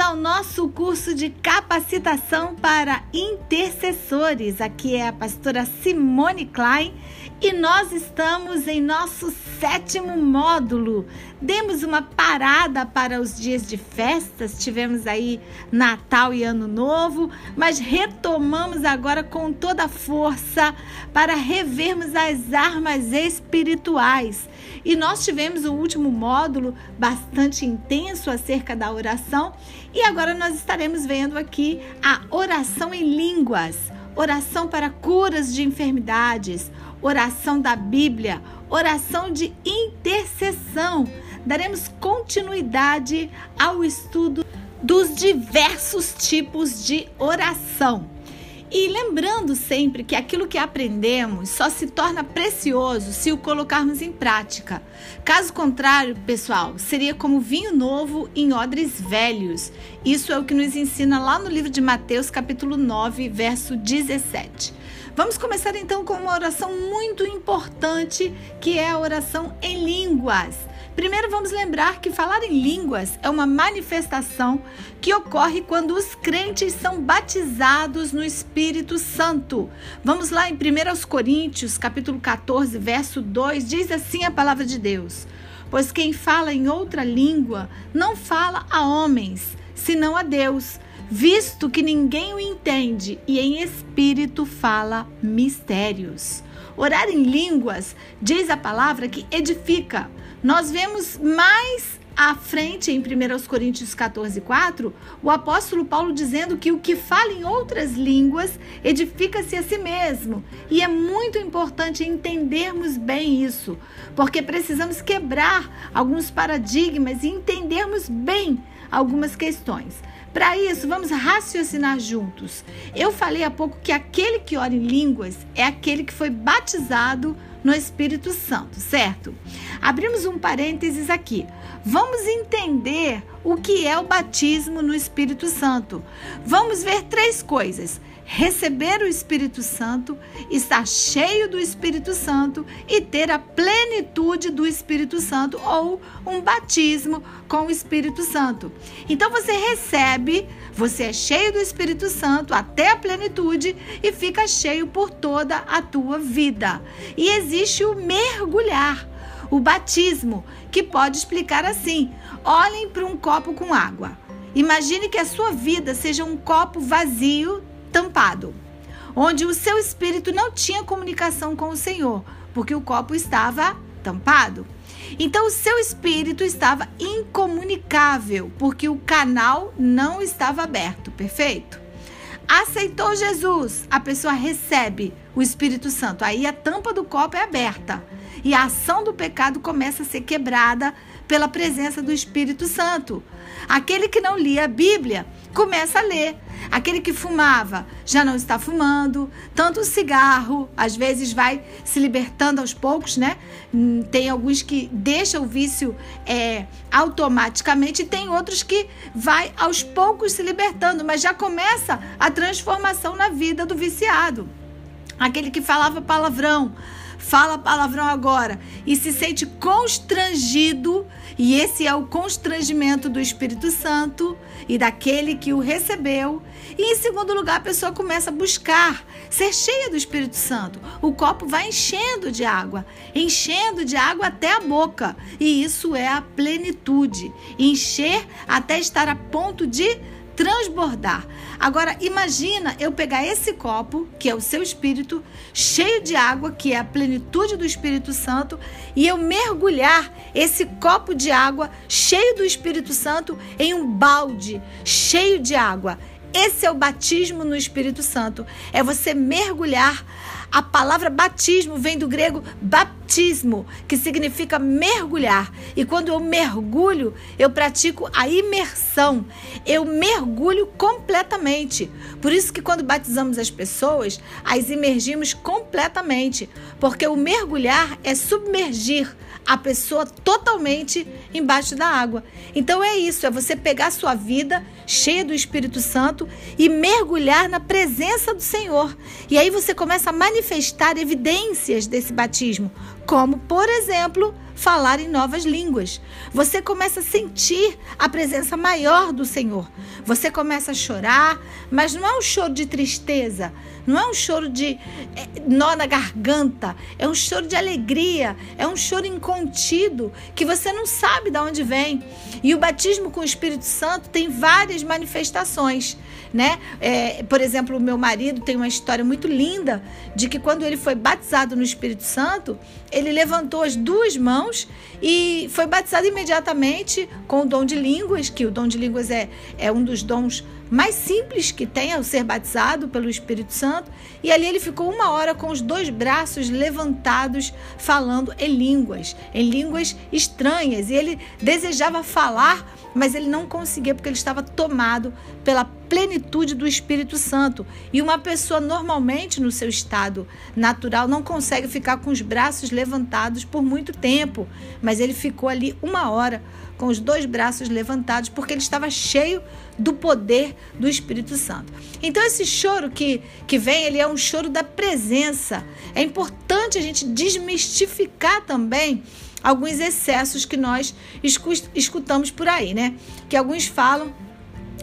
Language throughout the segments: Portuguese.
Ao nosso curso de capacitação para intercessores. Aqui é a pastora Simone Klein e nós estamos em nosso sétimo módulo. Demos uma parada para os dias de festas, tivemos aí Natal e Ano Novo, mas retomamos agora com toda a força para revermos as armas espirituais. E nós tivemos o último módulo bastante intenso acerca da oração, e agora nós estaremos vendo aqui a oração em línguas oração para curas de enfermidades, oração da Bíblia, oração de intercessão. Daremos continuidade ao estudo dos diversos tipos de oração. E lembrando sempre que aquilo que aprendemos só se torna precioso se o colocarmos em prática. Caso contrário, pessoal, seria como vinho novo em odres velhos. Isso é o que nos ensina lá no livro de Mateus, capítulo 9, verso 17. Vamos começar então com uma oração muito importante, que é a oração em línguas. Primeiro vamos lembrar que falar em línguas é uma manifestação que ocorre quando os crentes são batizados no Espírito Santo. Vamos lá em 1 Coríntios, capítulo 14, verso 2, diz assim a palavra de Deus: Pois quem fala em outra língua não fala a homens, senão a Deus visto que ninguém o entende e em espírito fala mistérios. Orar em línguas, diz a palavra, que edifica. Nós vemos mais à frente, em 1 Coríntios 14, 4, o apóstolo Paulo dizendo que o que fala em outras línguas edifica-se a si mesmo. E é muito importante entendermos bem isso, porque precisamos quebrar alguns paradigmas e entendermos bem algumas questões. Para isso, vamos raciocinar juntos. Eu falei há pouco que aquele que ora em línguas é aquele que foi batizado no Espírito Santo, certo? Abrimos um parênteses aqui. Vamos entender o que é o batismo no Espírito Santo. Vamos ver três coisas: receber o Espírito Santo, estar cheio do Espírito Santo e ter a plenitude do Espírito Santo ou um batismo com o Espírito Santo. Então você recebe, você é cheio do Espírito Santo até a plenitude e fica cheio por toda a tua vida. E existe o mergulhar, o batismo, que pode explicar assim: olhem para um copo com água. Imagine que a sua vida seja um copo vazio tampado, onde o seu espírito não tinha comunicação com o Senhor, porque o copo estava tampado. Então o seu espírito estava incomunicável, porque o canal não estava aberto, perfeito? Aceitou Jesus, a pessoa recebe o Espírito Santo. Aí a tampa do copo é aberta e a ação do pecado começa a ser quebrada pela presença do Espírito Santo. Aquele que não lia a Bíblia começa a ler. Aquele que fumava já não está fumando. Tanto o cigarro, às vezes vai se libertando aos poucos, né? Hum, tem alguns que deixam o vício é, automaticamente, e tem outros que vai aos poucos se libertando, mas já começa a transformação na vida do viciado. Aquele que falava palavrão, fala palavrão agora e se sente constrangido, e esse é o constrangimento do Espírito Santo e daquele que o recebeu. E em segundo lugar, a pessoa começa a buscar ser cheia do Espírito Santo. O copo vai enchendo de água, enchendo de água até a boca. E isso é a plenitude. Encher até estar a ponto de transbordar. Agora, imagina eu pegar esse copo, que é o seu espírito, cheio de água, que é a plenitude do Espírito Santo, e eu mergulhar esse copo de água cheio do Espírito Santo em um balde cheio de água. Esse é o batismo no Espírito Santo. É você mergulhar a palavra batismo vem do grego baptismo, que significa mergulhar. E quando eu mergulho, eu pratico a imersão. Eu mergulho completamente. Por isso que quando batizamos as pessoas, as imergimos completamente, porque o mergulhar é submergir a pessoa totalmente embaixo da água. Então é isso, é você pegar sua vida cheia do Espírito Santo e mergulhar na presença do Senhor. E aí você começa a manifestar evidências desse batismo, como, por exemplo, falar em novas línguas. Você começa a sentir a presença maior do Senhor. Você começa a chorar, mas não é um choro de tristeza, não é um choro de é, nó na garganta, é um choro de alegria, é um choro incontido que você não sabe de onde vem. E o batismo com o Espírito Santo tem várias manifestações né? É, por exemplo, o meu marido tem uma história muito linda de que quando ele foi batizado no Espírito Santo, ele levantou as duas mãos e foi batizado imediatamente com o dom de línguas, que o dom de línguas é, é um dos dons mais simples que tem ao ser batizado pelo Espírito Santo. E ali ele ficou uma hora com os dois braços levantados, falando em línguas, em línguas estranhas. E ele desejava falar mas ele não conseguia porque ele estava tomado pela plenitude do Espírito Santo. E uma pessoa normalmente no seu estado natural não consegue ficar com os braços levantados por muito tempo, mas ele ficou ali uma hora com os dois braços levantados porque ele estava cheio do poder do Espírito Santo. Então esse choro que que vem, ele é um choro da presença. É importante a gente desmistificar também alguns excessos que nós escutamos por aí, né? Que alguns falam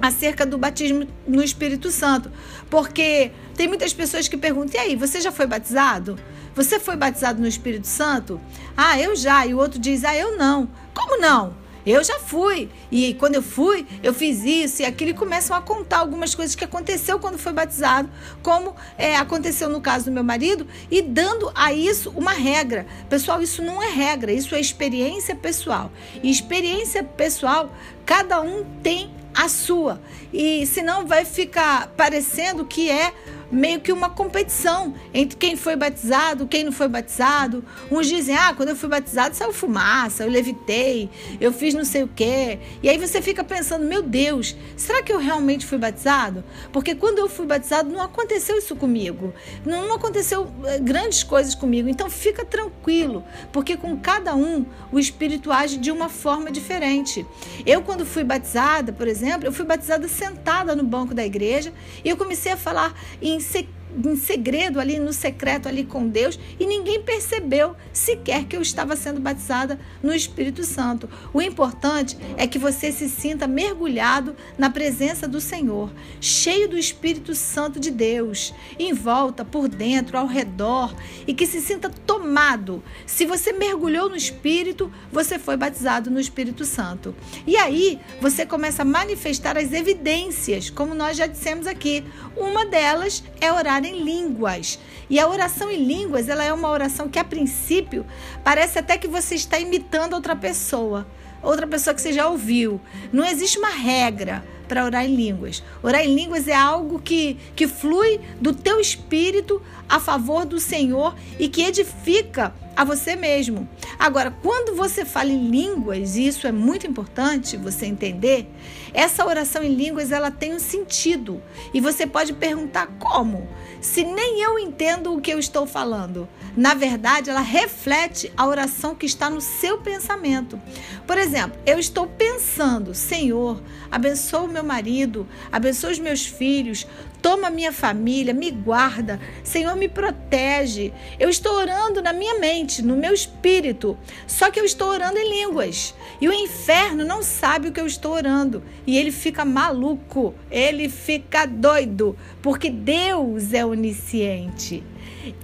acerca do batismo no Espírito Santo, porque tem muitas pessoas que perguntam: e aí, você já foi batizado? Você foi batizado no Espírito Santo? Ah, eu já. E o outro diz: ah, eu não. Como não? Eu já fui. E quando eu fui, eu fiz isso e aquilo. E começam a contar algumas coisas que aconteceu quando foi batizado, como é, aconteceu no caso do meu marido, e dando a isso uma regra. Pessoal, isso não é regra, isso é experiência pessoal. E experiência pessoal, cada um tem a sua. E senão vai ficar parecendo que é meio que uma competição entre quem foi batizado, quem não foi batizado. Uns dizem: "Ah, quando eu fui batizado saiu fumaça, eu levitei, eu fiz não sei o quê". E aí você fica pensando: "Meu Deus, será que eu realmente fui batizado?" Porque quando eu fui batizado não aconteceu isso comigo. Não aconteceu eh, grandes coisas comigo. Então fica tranquilo, porque com cada um o espírito age de uma forma diferente. Eu quando fui batizada, por exemplo, eu fui batizada sentada no banco da igreja e eu comecei a falar em em, em segredo ali, no secreto ali com Deus, e ninguém percebeu sequer que eu estava sendo batizada no Espírito Santo. O importante é que você se sinta mergulhado na presença do Senhor, cheio do Espírito Santo de Deus, em volta, por dentro, ao redor, e que se sinta tomado. Se você mergulhou no Espírito, você foi batizado no Espírito Santo. E aí você começa a manifestar as evidências, como nós já dissemos aqui. Uma delas é orar em línguas. E a oração em línguas, ela é uma oração que a princípio parece até que você está imitando outra pessoa, outra pessoa que você já ouviu. Não existe uma regra para orar em línguas. Orar em línguas é algo que, que flui do teu espírito a favor do Senhor e que edifica a você mesmo. Agora, quando você fala em línguas, e isso é muito importante você entender, essa oração em línguas ela tem um sentido. E você pode perguntar como? Se nem eu entendo o que eu estou falando. Na verdade, ela reflete a oração que está no seu pensamento. Por exemplo, eu estou pensando, Senhor, abençoa o meu marido, abençoa os meus filhos, toma minha família, me guarda, Senhor, me protege. Eu estou orando na minha mente, no meu espírito, só que eu estou orando em línguas. E o inferno não sabe o que eu estou orando. E ele fica maluco, ele fica doido, porque Deus é onisciente.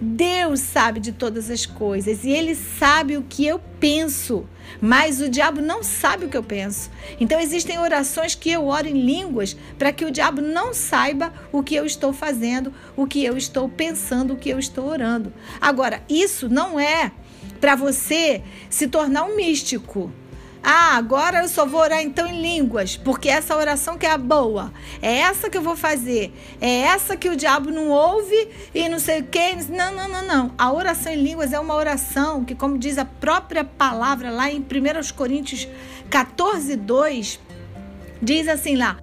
Deus sabe de todas as coisas e ele sabe o que eu penso, mas o diabo não sabe o que eu penso. Então existem orações que eu oro em línguas para que o diabo não saiba o que eu estou fazendo, o que eu estou pensando, o que eu estou orando. Agora, isso não é para você se tornar um místico. Ah, agora eu só vou orar então em línguas, porque essa oração que é a boa, é essa que eu vou fazer, é essa que o diabo não ouve e não sei o que. Não, não, não, não. A oração em línguas é uma oração que, como diz a própria palavra lá em 1 Coríntios 14, 2, diz assim lá: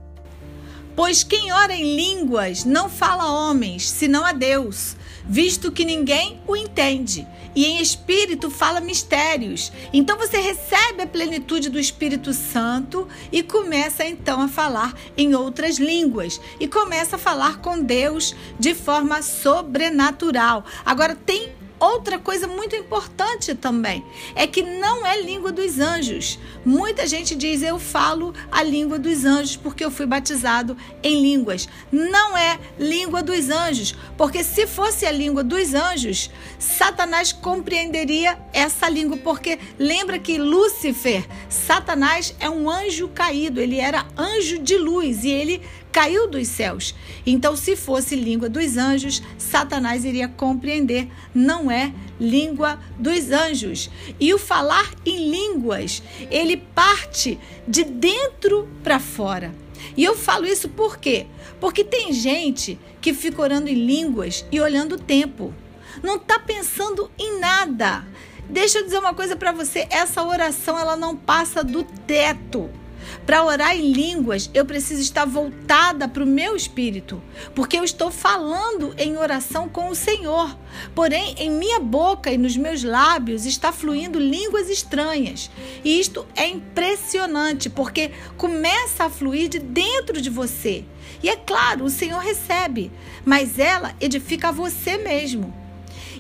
Pois quem ora em línguas não fala a homens, senão a Deus, visto que ninguém o entende e em espírito fala mistérios. Então você recebe a plenitude do Espírito Santo e começa então a falar em outras línguas e começa a falar com Deus de forma sobrenatural. Agora tem outra coisa muito importante também é que não é língua dos anjos. Muita gente diz eu falo a língua dos anjos porque eu fui batizado em línguas. Não é língua dos anjos, porque se fosse a língua dos anjos, Satanás compreenderia essa língua, porque lembra que Lúcifer, Satanás é um anjo caído, ele era anjo de luz e ele caiu dos céus. Então, se fosse língua dos anjos, Satanás iria compreender. Não é língua dos anjos. E o falar em línguas, ele parte de dentro para fora. E eu falo isso por quê? Porque tem gente que fica orando em línguas e olhando o tempo. Não está pensando em nada. Deixa eu dizer uma coisa para você, essa oração ela não passa do teto. Para orar em línguas, eu preciso estar voltada para o meu espírito, porque eu estou falando em oração com o Senhor. Porém, em minha boca e nos meus lábios está fluindo línguas estranhas. E isto é impressionante, porque começa a fluir de dentro de você. E é claro, o Senhor recebe, mas ela edifica você mesmo.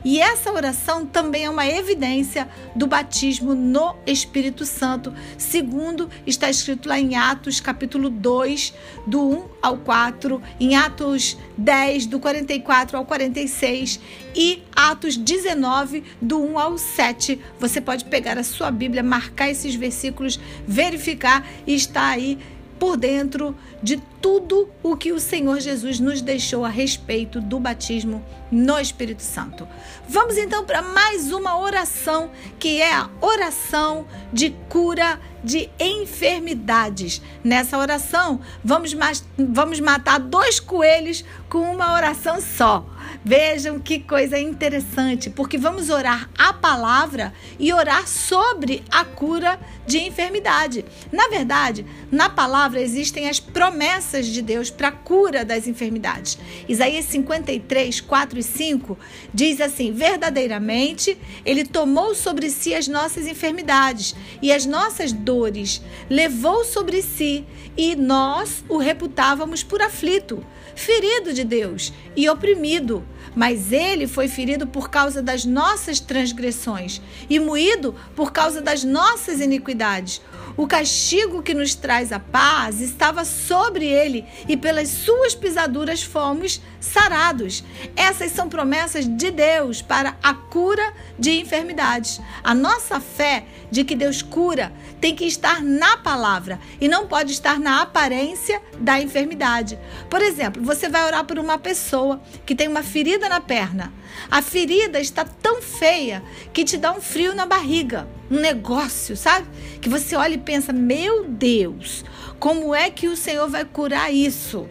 E essa oração também é uma evidência do batismo no Espírito Santo, segundo está escrito lá em Atos, capítulo 2, do 1 ao 4, em Atos 10, do 44 ao 46 e Atos 19, do 1 ao 7. Você pode pegar a sua Bíblia, marcar esses versículos, verificar e está aí por dentro de tudo o que o Senhor Jesus nos deixou a respeito do batismo no Espírito Santo. Vamos então para mais uma oração, que é a oração de cura de enfermidades. Nessa oração, vamos, vamos matar dois coelhos com uma oração só. Vejam que coisa interessante, porque vamos orar a palavra e orar sobre a cura de enfermidade. Na verdade, na palavra existem as promessas de Deus para a cura das enfermidades. Isaías 53, 4 e 5 diz assim: Verdadeiramente, Ele tomou sobre si as nossas enfermidades e as nossas dores, levou sobre si, e nós o reputávamos por aflito ferido de Deus e oprimido, mas ele foi ferido por causa das nossas transgressões e moído por causa das nossas iniquidades. O castigo que nos traz a paz estava sobre ele e pelas suas pisaduras fomos sarados. Essas são promessas de Deus para a cura de enfermidades. A nossa fé de que Deus cura tem que estar na palavra e não pode estar na aparência da enfermidade. Por exemplo, você vai orar por uma pessoa que tem uma ferida na perna. A ferida está tão feia que te dá um frio na barriga, um negócio, sabe? Que você olha e pensa: meu Deus, como é que o Senhor vai curar isso?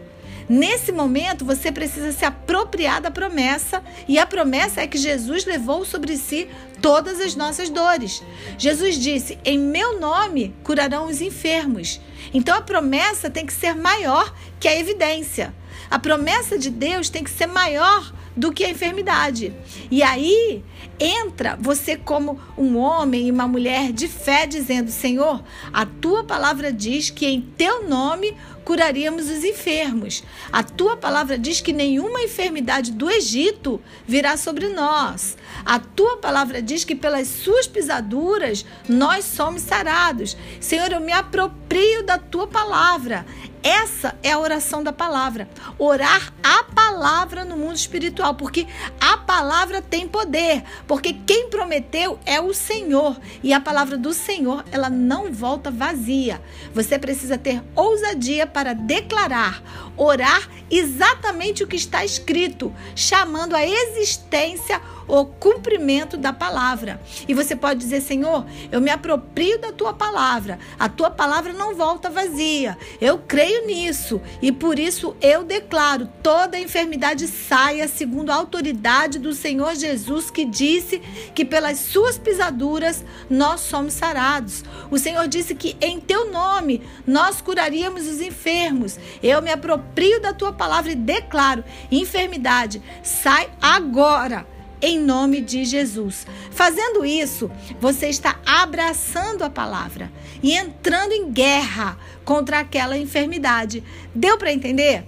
Nesse momento, você precisa se apropriar da promessa, e a promessa é que Jesus levou sobre si todas as nossas dores. Jesus disse: Em meu nome curarão os enfermos. Então a promessa tem que ser maior que a evidência. A promessa de Deus tem que ser maior do que a enfermidade. E aí entra você como um homem e uma mulher de fé dizendo: Senhor, a tua palavra diz que em teu nome curaríamos os enfermos. A tua palavra diz que nenhuma enfermidade do Egito virá sobre nós. A tua palavra diz que pelas suas pisaduras nós somos sarados. Senhor, eu me aproprio da tua palavra. Essa é a oração da palavra. Orar a palavra no mundo espiritual, porque a palavra tem poder, porque quem prometeu é o Senhor, e a palavra do Senhor, ela não volta vazia. Você precisa ter ousadia para declarar, orar exatamente o que está escrito, chamando a existência o cumprimento da palavra. E você pode dizer, Senhor, eu me aproprio da tua palavra. A tua palavra não volta vazia. Eu creio nisso e por isso eu declaro: toda enfermidade saia segundo a autoridade do Senhor Jesus que disse que pelas suas pisaduras nós somos sarados. O Senhor disse que em teu nome nós curaríamos os enfermos. Eu me aproprio da tua palavra e declaro: enfermidade, sai agora em nome de Jesus. Fazendo isso, você está abraçando a palavra e entrando em guerra contra aquela enfermidade. Deu para entender?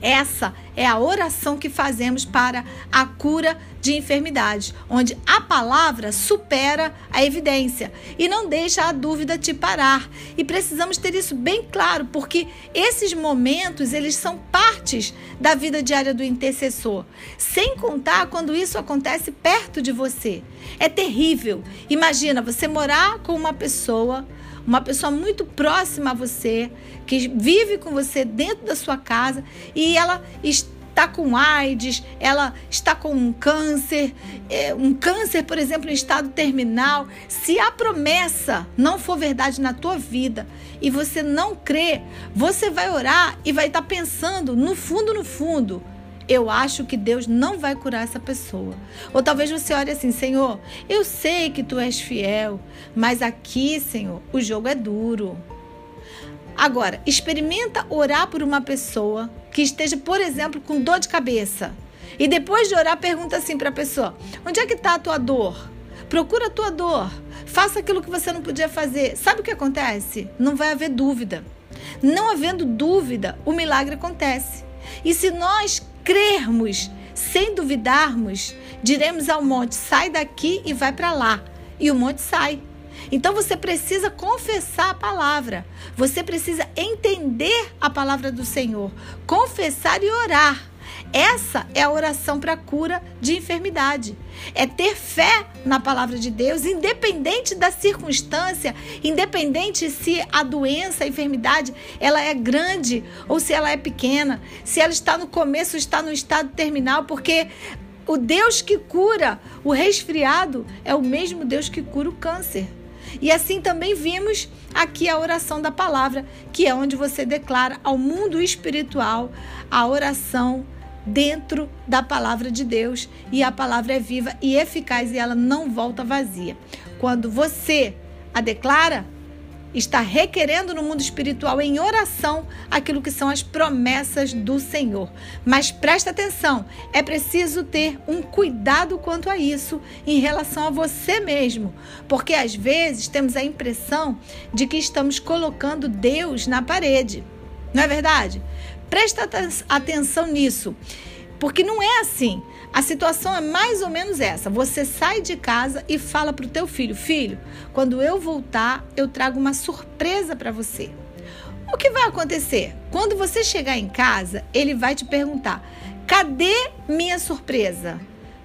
Essa é a oração que fazemos para a cura de enfermidades, onde a palavra supera a evidência e não deixa a dúvida te parar. E precisamos ter isso bem claro, porque esses momentos, eles são partes da vida diária do intercessor, sem contar quando isso acontece perto de você. É terrível. Imagina você morar com uma pessoa uma pessoa muito próxima a você, que vive com você dentro da sua casa e ela está com AIDS, ela está com um câncer, é, um câncer, por exemplo, em estado terminal. Se a promessa não for verdade na tua vida e você não crê, você vai orar e vai estar pensando no fundo, no fundo eu acho que Deus não vai curar essa pessoa. Ou talvez você olhe assim, Senhor, eu sei que tu és fiel, mas aqui, Senhor, o jogo é duro. Agora, experimenta orar por uma pessoa que esteja, por exemplo, com dor de cabeça. E depois de orar, pergunta assim para a pessoa: onde é que está a tua dor? Procura a tua dor. Faça aquilo que você não podia fazer. Sabe o que acontece? Não vai haver dúvida. Não havendo dúvida, o milagre acontece. E se nós crermos, sem duvidarmos, diremos ao monte: sai daqui e vai para lá. E o monte sai. Então você precisa confessar a palavra. Você precisa entender a palavra do Senhor, confessar e orar. Essa é a oração para cura de enfermidade. É ter fé na palavra de Deus, independente da circunstância, independente se a doença, a enfermidade, ela é grande ou se ela é pequena, se ela está no começo ou está no estado terminal, porque o Deus que cura o resfriado é o mesmo Deus que cura o câncer. E assim também vimos aqui a oração da palavra, que é onde você declara ao mundo espiritual a oração dentro da palavra de Deus e a palavra é viva e eficaz e ela não volta vazia. Quando você a declara, está requerendo no mundo espiritual em oração aquilo que são as promessas do Senhor. Mas presta atenção, é preciso ter um cuidado quanto a isso em relação a você mesmo, porque às vezes temos a impressão de que estamos colocando Deus na parede. Não é verdade? Presta atenção nisso, porque não é assim. A situação é mais ou menos essa. Você sai de casa e fala para o teu filho: Filho, quando eu voltar, eu trago uma surpresa para você. O que vai acontecer? Quando você chegar em casa, ele vai te perguntar: Cadê minha surpresa?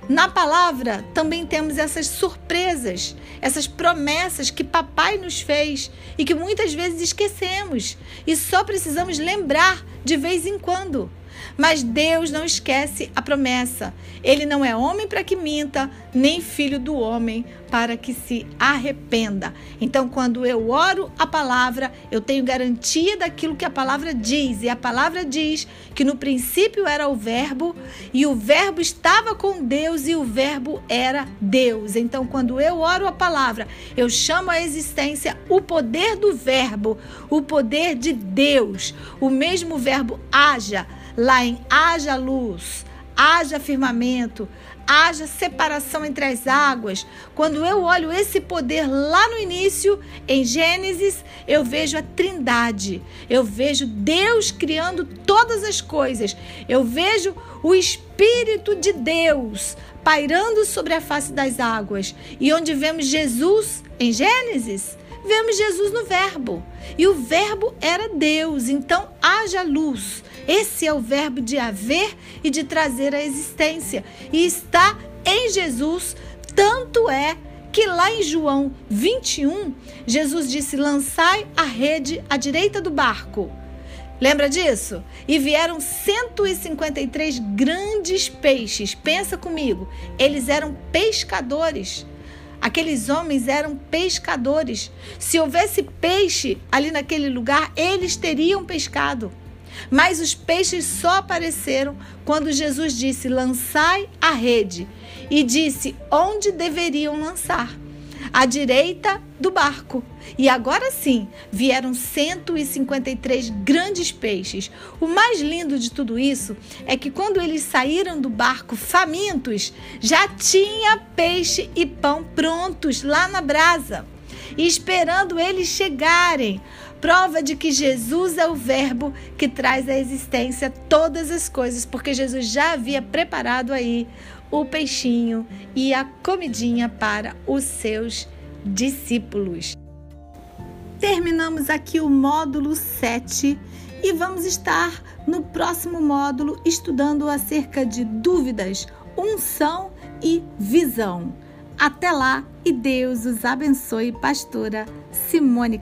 Na palavra também temos essas surpresas, essas promessas que papai nos fez e que muitas vezes esquecemos e só precisamos lembrar de vez em quando. Mas Deus não esquece a promessa. Ele não é homem para que minta, nem filho do homem para que se arrependa. Então, quando eu oro a palavra, eu tenho garantia daquilo que a palavra diz. E a palavra diz que no princípio era o Verbo, e o Verbo estava com Deus, e o Verbo era Deus. Então, quando eu oro a palavra, eu chamo à existência o poder do Verbo, o poder de Deus. O mesmo Verbo haja lá em haja luz, haja firmamento, haja separação entre as águas. Quando eu olho esse poder lá no início, em Gênesis, eu vejo a Trindade. Eu vejo Deus criando todas as coisas. Eu vejo o Espírito de Deus pairando sobre a face das águas. E onde vemos Jesus em Gênesis, vemos Jesus no Verbo. E o Verbo era Deus, então haja luz. Esse é o verbo de haver e de trazer à existência. E está em Jesus, tanto é que lá em João 21, Jesus disse: Lançai a rede à direita do barco. Lembra disso? E vieram 153 grandes peixes. Pensa comigo, eles eram pescadores. Aqueles homens eram pescadores. Se houvesse peixe ali naquele lugar, eles teriam pescado. Mas os peixes só apareceram quando Jesus disse: lançai a rede. E disse onde deveriam lançar à direita do barco. E agora sim, vieram 153 grandes peixes. O mais lindo de tudo isso é que quando eles saíram do barco famintos, já tinha peixe e pão prontos lá na brasa. Esperando eles chegarem. Prova de que Jesus é o Verbo que traz à existência todas as coisas, porque Jesus já havia preparado aí o peixinho e a comidinha para os seus discípulos. Terminamos aqui o módulo 7 e vamos estar no próximo módulo estudando acerca de dúvidas, unção e visão. Até lá e Deus os abençoe, pastora Simone.